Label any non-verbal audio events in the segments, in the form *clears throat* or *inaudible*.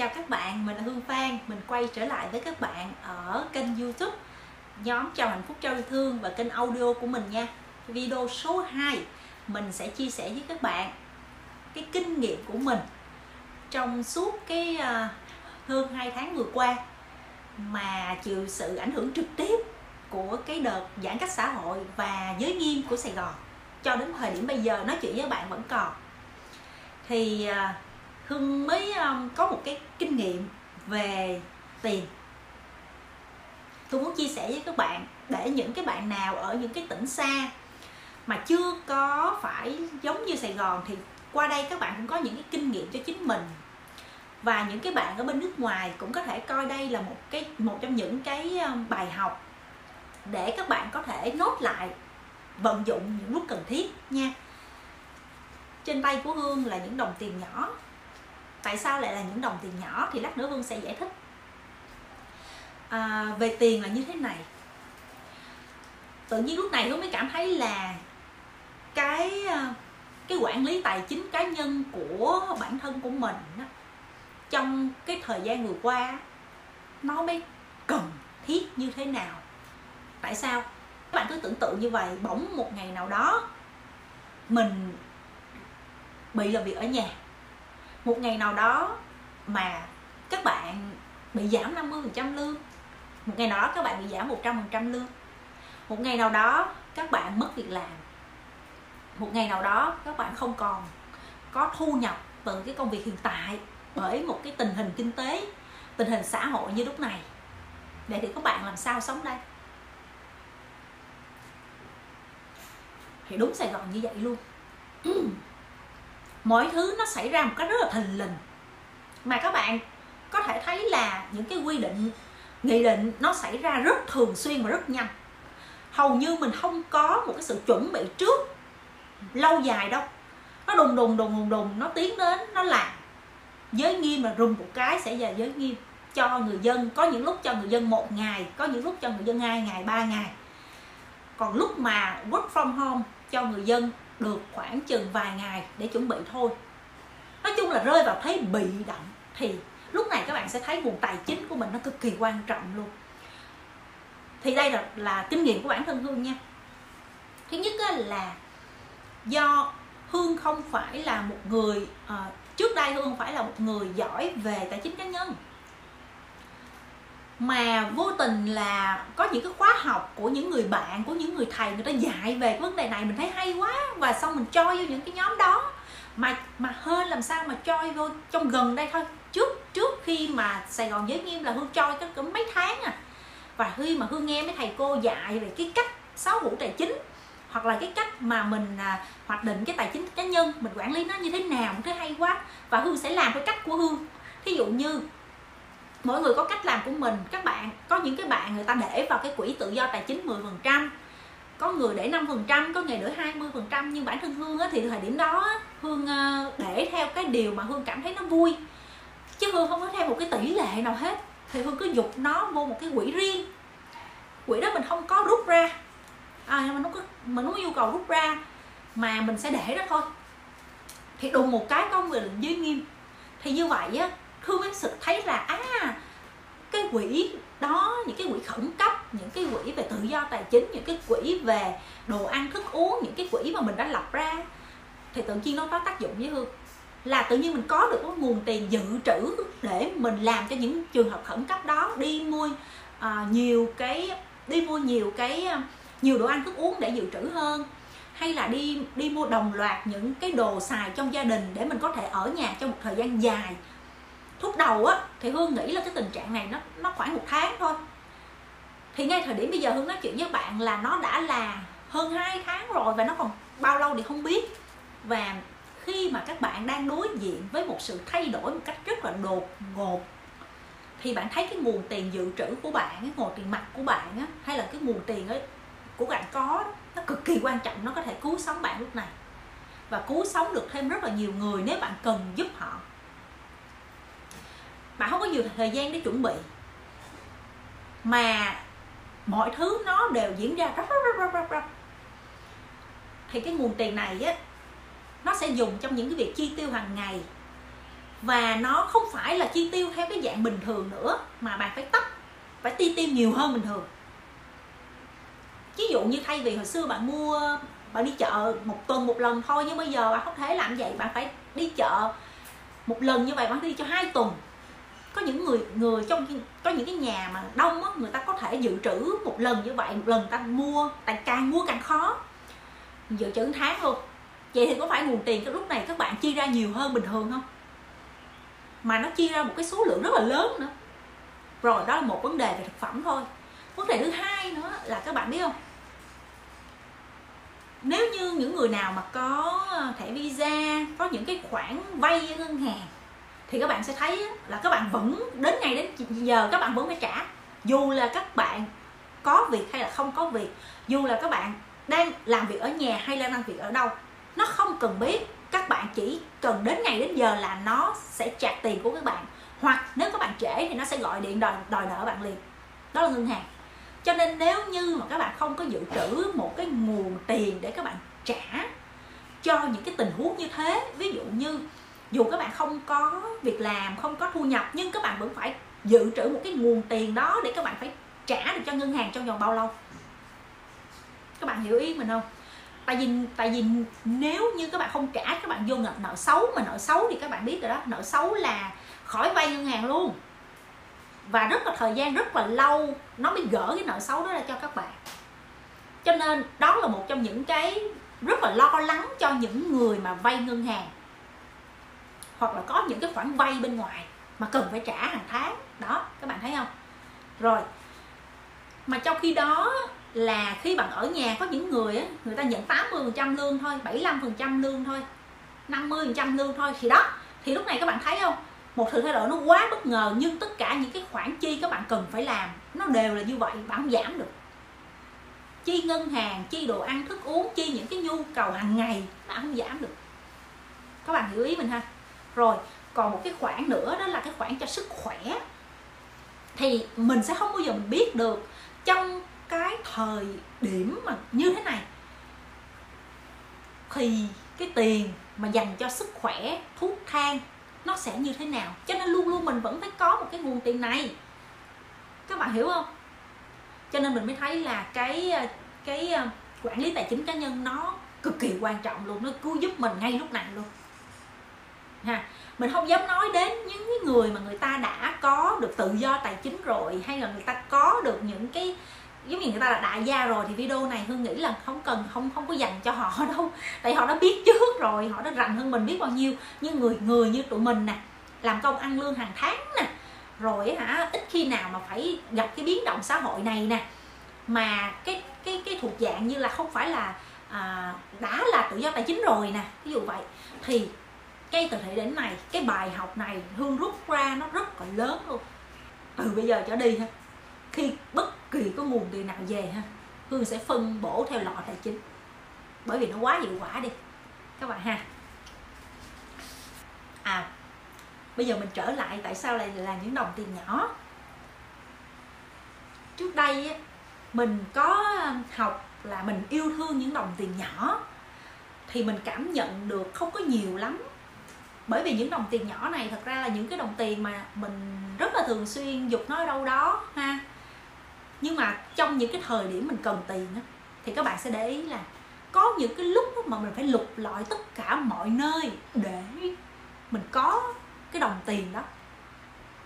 chào các bạn, mình là Hương Phan Mình quay trở lại với các bạn ở kênh youtube Nhóm Chào Hạnh Phúc Trao Yêu Thương và kênh audio của mình nha. Video số 2 Mình sẽ chia sẻ với các bạn cái kinh nghiệm của mình Trong suốt cái ờ, hơn 2 tháng vừa qua Mà chịu sự ảnh hưởng trực tiếp của cái đợt giãn cách xã hội và giới nghiêm của Sài Gòn. Cho đến thời điểm bây giờ nói chuyện với bạn vẫn còn. Thì ờ, hưng hương mới um, có một cái kinh nghiệm về tiền. Tôi muốn chia sẻ với các bạn để những cái bạn nào ở những cái tỉnh xa mà chưa có phải giống như sài gòn thì qua đây các bạn cũng có những cái kinh nghiệm cho chính mình. Và những cái bạn ở bên nước ngoài cũng có thể coi đây là một cái một trong những cái um, bài học để các bạn có thể nốt lại vận dụng những lúc cần thiết nha. Trên tay của hương là những đồng tiền nhỏ tại sao lại là những đồng tiền nhỏ thì lát nữa vương sẽ giải thích. À, về tiền là như thế này. Tự nhiên lúc này hương mới cảm thấy là cái à, cái quản lý tài chính cá nhân của bản thân của mình đó, trong cái thời gian vừa qua nó mới cần thiết như thế nào? Tại sao? Các bạn cứ tưởng tượng như vậy bỗng một ngày nào đó mình bị làm việc ở nhà một ngày nào đó mà các bạn bị giảm 50% lương, một ngày nào đó các bạn bị giảm 100% lương, một ngày nào đó các bạn mất việc làm, một ngày nào đó các bạn không còn có thu nhập từ cái công việc hiện tại bởi một cái tình hình kinh tế, tình hình xã hội như lúc này. Vậy thì các bạn làm sao sống đây? Thì đúng sài gòn như vậy luôn. *clears throat* mọi thứ nó xảy ra một cách rất là thình lình. Mà các bạn có thể thấy là những cái quy định, nghị định nó xảy ra rất thường xuyên và rất nhanh. Hầu như mình không có một cái sự chuẩn bị trước, lâu dài đâu. Nó đùng đùng đùng đùng đùng, nó tiến đến, nó làm. Giới nghiêm là rùng một cái sẽ về giới nghiêm. Cho người dân, có những lúc cho người dân một ngày, có những lúc cho người dân hai ngày, ba ngày. Còn lúc mà work from home, cho người dân được khoảng chừng vài ngày để chuẩn bị thôi. Nói chung là rơi vào thế bị động thì lúc này các bạn sẽ thấy nguồn tài chính của mình nó cực kỳ quan trọng luôn. Thì đây là là kinh nghiệm của bản thân hương nha. Thứ nhất là do hương không phải là một người à, trước đây hương không phải là một người giỏi về tài chính cá nhân mà vô tình là có những cái khóa học của những người bạn của những người thầy người ta dạy về cái vấn đề này mình thấy hay quá. Và xong mình choi vô những cái nhóm đó. Mà mà hơn làm sao mà choi vô trong gần đây thôi. Trước trước khi mà sài gòn giới nghiêm là hương choi cái cỡ mấy tháng à. Và khi mà hương nghe mấy thầy cô dạy về cái cách sáu hữu tài chính hoặc là cái cách mà mình à, hoạch định cái tài chính cá nhân mình quản lý nó như thế nào cũng thấy hay quá. Và hương sẽ làm cái cách của hương. Thí dụ như mỗi người có cách làm của mình. Các bạn có những cái bạn người ta để vào cái quỹ tự do tài chính 10% có người để 5% có người để 20% nhưng bản thân Hương á, thì thời điểm đó Hương ờ, để theo cái điều mà Hương cảm thấy nó vui. Chứ Hương không có theo một cái tỷ lệ nào hết. Thì Hương cứ dục nó vô một cái quỹ riêng. Quỹ đó mình không có rút ra. À, mình không có mình không có yêu cầu rút ra mà mình sẽ để đó thôi. Thì đùng một cái có người dưới nghiêm. Thì như vậy á Hương Nguyên Sực thấy là à cái quỹ đó những cái quỹ khẩn cấp những cái quỹ về tự do tài chính những cái quỹ về đồ ăn thức uống những cái quỹ mà mình đã lập ra thì tự nhiên nó có tác dụng với hương. Là tự nhiên mình có được cái nguồn tiền dự trữ để mình làm cho những trường hợp khẩn cấp đó đi mua à, nhiều cái đi mua nhiều cái à, nhiều đồ ăn thức uống để dự trữ hơn. Hay là đi đi mua đồng loạt những cái đồ xài trong gia đình để mình có thể ở nhà trong một thời gian dài thuốc đầu á thì hương nghĩ là cái tình trạng này nó nó khoảng một tháng thôi. Thì ngay thời điểm bây giờ hương nói chuyện với bạn là nó đã là hơn 2 tháng rồi và nó còn bao lâu thì không biết. Và khi mà các bạn đang đối diện với một sự thay đổi một cách rất là đột ngột thì bạn thấy cái nguồn tiền dự trữ của bạn cái nguồn tiền mặt của bạn á, hay là cái nguồn tiền ấy của bạn có nó cực kỳ quan trọng nó có thể cứu sống bạn lúc này. Và cứu sống được thêm rất là nhiều người nếu bạn cần giúp họ bạn không có nhiều thời gian để chuẩn bị. Mà mọi thứ nó đều diễn ra rắp rắp rắp rắp rắp thì cái nguồn tiền này á, nó sẽ dùng trong những cái việc chi tiêu hàng ngày. Và nó không phải là chi tiêu theo cái dạng bình thường nữa, mà bạn phải tấp, phải chi tiêu nhiều hơn bình thường. Ví dụ như thay vì hồi xưa bạn mua bạn đi chợ một tuần một lần thôi, nhưng bây giờ bạn không thể làm vậy. Bạn phải đi chợ một lần như vậy bạn đi cho hai tuần có những người người trong có những cái nhà mà đông á, người ta có thể dự trữ một lần như vậy, một lần ta mua tại càng mua càng khó. Dự trữ tháng luôn vậy thì có phải nguồn tiền cái lúc này các bạn chi ra nhiều hơn bình thường không? Mà nó chia ra một cái số lượng rất là lớn nữa. Rồi, đó là một vấn đề về thực phẩm thôi. Vấn đề thứ hai nữa là các bạn biết không? Nếu như những người nào mà có ờ, thẻ visa, có những cái khoản vay ngân hàng thì các bạn sẽ thấy là các bạn vẫn, đến ngày đến giờ các bạn vẫn phải trả. Dù là các bạn có việc hay là không có việc, dù là các bạn đang làm việc ở nhà hay là làm việc ở đâu, nó không cần biết. Các bạn chỉ cần đến ngày đến giờ là nó sẽ chặt tiền của các bạn. Hoặc nếu các bạn trễ thì nó sẽ gọi điện đòi đòi nợ bạn liền. Đó là ngân hàng. Cho nên nếu như mà các bạn không có dự trữ một cái nguồn tiền để các bạn trả cho những cái tình huống như thế, ví dụ như dù các bạn không có việc làm, không có thu nhập, nhưng các bạn vẫn phải dự trữ một cái nguồn tiền đó để các bạn phải trả được cho ngân hàng trong vòng bao lâu. Các bạn hiểu ý mình không? Tại vì tại vì nếu như các bạn không trả, các bạn vô ngập nợ xấu mà nợ xấu thì các bạn biết rồi đó, nợ xấu là khỏi vay ngân hàng luôn. Và rất là thời gian, rất là lâu, nó mới gỡ cái nợ xấu đó ra cho các bạn. Cho nên đó là một trong những cái rất là lo lắng cho những người mà vay ngân hàng hoặc là có những cái khoản vay bên ngoài mà cần phải trả hàng tháng. Đó, các bạn thấy không? Rồi, mà trong khi đó là khi bạn ở nhà có những người á, người ta nhận 80% lương thôi 75% lương thôi 50% lương thôi, thì đó, thì lúc này các bạn thấy không? Một sự thay đổi nó quá bất ngờ, nhưng tất cả những cái khoản chi các bạn cần phải làm, nó đều là như vậy, bạn không giảm được. Chi ngân hàng, chi đồ ăn, thức uống, chi những cái nhu cầu hàng ngày, bạn không giảm được. Các bạn hiểu ý mình ha? Rồi, còn một cái khoản nữa đó là cái khoản cho sức khỏe. Thì mình sẽ không bao giờ mình biết được trong cái thời điểm mà như thế này, thì cái tiền mà dành cho sức khỏe, thuốc thang nó sẽ như thế nào? Cho nên luôn luôn mình vẫn phải có một cái nguồn tiền này. Các bạn hiểu không? Cho nên mình mới thấy là cái cái ờ, quản lý tài chính cá nhân nó cực kỳ quan trọng luôn, nó cứu giúp mình ngay lúc này luôn ha. Mình không dám nói đến những người mà người ta đã có được tự do tài chính rồi hay là người ta có được những cái giống như người ta là đại gia rồi thì video này hương nghĩ là không cần không không có dành cho họ *laughs* đâu. Tại họ đã biết trước rồi họ đã rành hơn mình biết bao nhiêu. Nhưng người người như tụi mình nè làm công ăn lương hàng tháng nè rồi hả ít khi nào mà phải gặp cái biến động xã hội này nè. Mà cái cái cái thuộc dạng như là không phải là à, đã là tự do tài chính rồi nè ví dụ vậy thì ngay từ thời điểm này, cái bài học này, hương rút ra nó rất là lớn luôn. Từ bây giờ trở đi ha, khi bất kỳ có nguồn tiền nào về ha, hương sẽ phân bổ theo lọ tài chính. Bởi vì nó quá hiệu quả đi, các bạn ha. À bây giờ mình trở lại tại sao lại là những đồng tiền nhỏ. Trước đây mình có học là mình yêu thương những đồng tiền nhỏ, thì mình cảm nhận được không có nhiều lắm bởi vì những đồng tiền nhỏ này thật ra là những cái đồng tiền mà mình rất là thường xuyên dục nó ở đâu đó, ha. Nhưng mà trong những cái thời điểm mình cần tiền á, thì các bạn sẽ để ý là có những cái lúc mà mình phải lục lọi tất cả mọi nơi để mình có cái đồng tiền đó.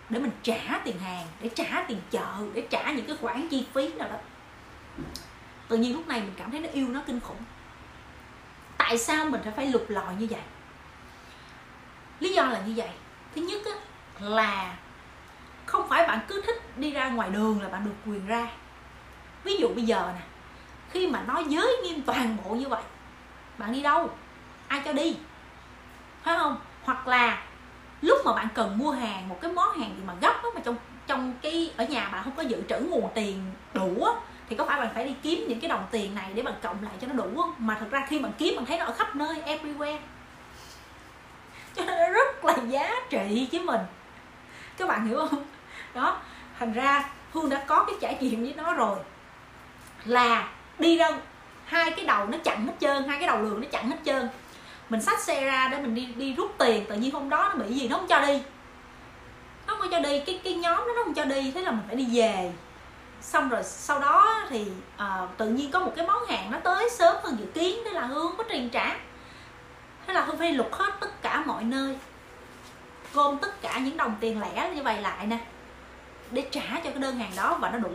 Để mình trả tiền hàng, để trả tiền chợ, để trả những cái khoản chi phí nào đó. Tự nhiên lúc này mình cảm thấy nó yêu nó kinh khủng. Tại sao mình phải phải lục lọi như vậy? Lý do là như vậy. Thứ nhất á, là không phải bạn cứ thích đi ra ngoài đường là bạn được quyền ra. Ví dụ bây giờ nè khi mà nó giới nghiêm toàn bộ như vậy bạn đi đâu? Ai cho đi? Phải không? Hoặc là lúc mà bạn cần mua hàng một cái món hàng gì mà gấp đó, mà trong trong cái ở nhà bạn không có dự trữ nguồn tiền đủ á, thì có phải bạn phải đi kiếm những cái đồng tiền này để bạn cộng lại cho nó đủ không? Mà thật ra khi bạn kiếm bạn thấy nó ở khắp nơi everywhere cho nên nó rất là giá trị với mình. Các bạn hiểu không? Đó thành ra hương đã có cái trải nghiệm với nó rồi. Là đi ra hai cái đầu nó chặn hết trơn hai cái đầu lường nó chặn hết trơn. Mình xách xe ra để mình đi đi rút tiền tự nhiên hôm đó nó bị gì nó không cho đi. Nó không cho đi cái cái nhóm đó nó không cho đi thế là mình phải đi về. Xong rồi sau đó thì uh, tự nhiên có một cái món hàng nó tới sớm hơn dự kiến đó là hương có tiền trả thế là hương phải lục hết tất cả mọi nơi, gom tất cả những đồng tiền lẻ như vậy lại nè, để trả cho cái đơn hàng đó và nó đủ.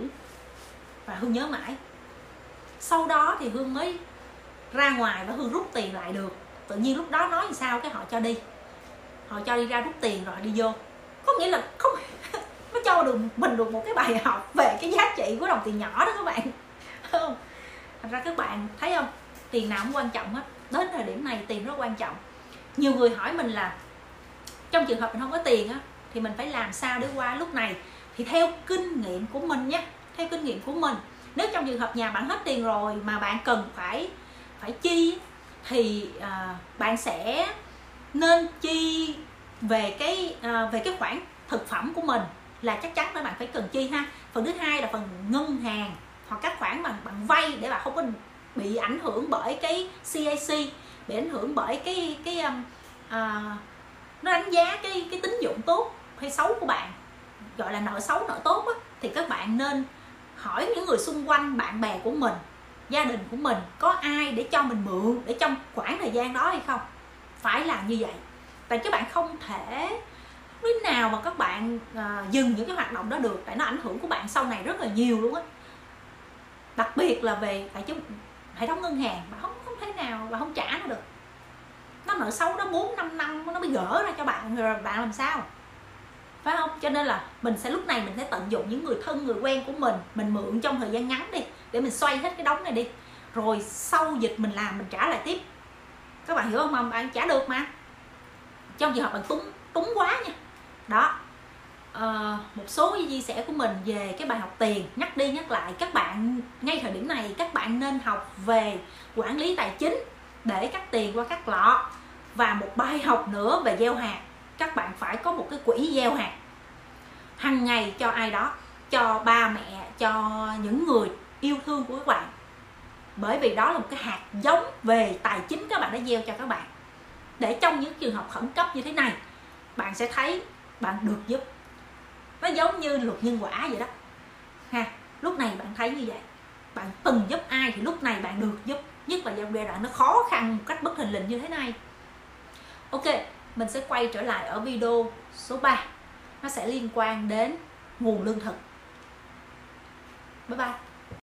Và hương nhớ mãi. Sau đó thì hương mới ra ngoài và hương rút tiền lại được. Tự nhiên lúc đó nói làm sao cái họ cho đi. Họ cho đi ra rút tiền rồi đi vô. Có nghĩa là không *laughs* nó cho được mình được một cái bài học về cái giá trị của đồng tiền nhỏ đó các bạn. Không. Thành ra các bạn thấy không? Tiền nào cũng quan trọng hết đến thời điểm này tiền rất quan trọng. Nhiều người hỏi mình là trong trường hợp mình không có tiền á thì mình phải làm sao để qua lúc này? Thì theo kinh nghiệm của mình nhé theo kinh nghiệm của mình nếu trong trường hợp nhà bạn hết tiền rồi mà bạn cần phải phải chi thì à, bạn sẽ nên chi về cái à, về cái khoản thực phẩm của mình là chắc chắn là bạn phải cần chi ha. Phần thứ hai là phần ngân hàng hoặc các khoản bằng bằng vay để bạn không có bị ảnh hưởng bởi cái CAC bị ảnh hưởng bởi cái cái um, à, nó đánh giá cái cái tín dụng tốt hay xấu của bạn gọi là nợ xấu nợ tốt á, thì các bạn nên hỏi những người xung quanh bạn bè của mình gia đình của mình có ai để cho mình mượn để trong khoảng thời gian đó hay không? Phải làm như vậy. Tại các bạn không thể lúc nào mà các bạn à, dừng những cái hoạt động đó được tại nó ảnh hưởng của bạn sau này rất là nhiều luôn á. Đặc biệt là về tại chúng hệ thống ngân hàng mà không không thể nào và không trả nó được. Nó nợ xấu nó 4 năm năm nó mới gỡ ra cho bạn, rồi bạn làm sao? Phải không? Cho nên là mình sẽ, lúc này mình sẽ tận dụng những người thân, người quen của mình mình mượn trong thời gian ngắn đi, để mình xoay hết cái đống này đi. Rồi sau dịch mình làm, mình trả lại tiếp. Các bạn hiểu không? Mà bạn trả được mà. Trong trường hợp bạn túng túng quá nha. Đó uh, một số cái chia sẻ của mình về cái bài học tiền nhắc đi nhắc lại các bạn ngay thời điểm này các bạn nên học về quản lý tài chính để cắt tiền qua các lọ. Và một bài học nữa về gieo hạt các bạn phải có một cái quỹ gieo hạt. Hàng ngày cho ai đó cho ba mẹ cho những người yêu thương của các bạn. Bởi vì đó là một cái hạt giống về tài chính các bạn đã gieo cho các bạn. Để trong những trường hợp khẩn cấp như thế này bạn sẽ thấy bạn được giúp nó giống như luật nhân quả vậy đó. Ha, lúc này bạn thấy như vậy. Bạn từng giúp ai thì lúc này bạn được giúp. Nhất là trong giai đoạn nó khó khăn một cách bất hình lình như thế này. Ok, mình sẽ quay trở lại ở video số 3 nó sẽ liên quan đến nguồn lương thực. Bye bye.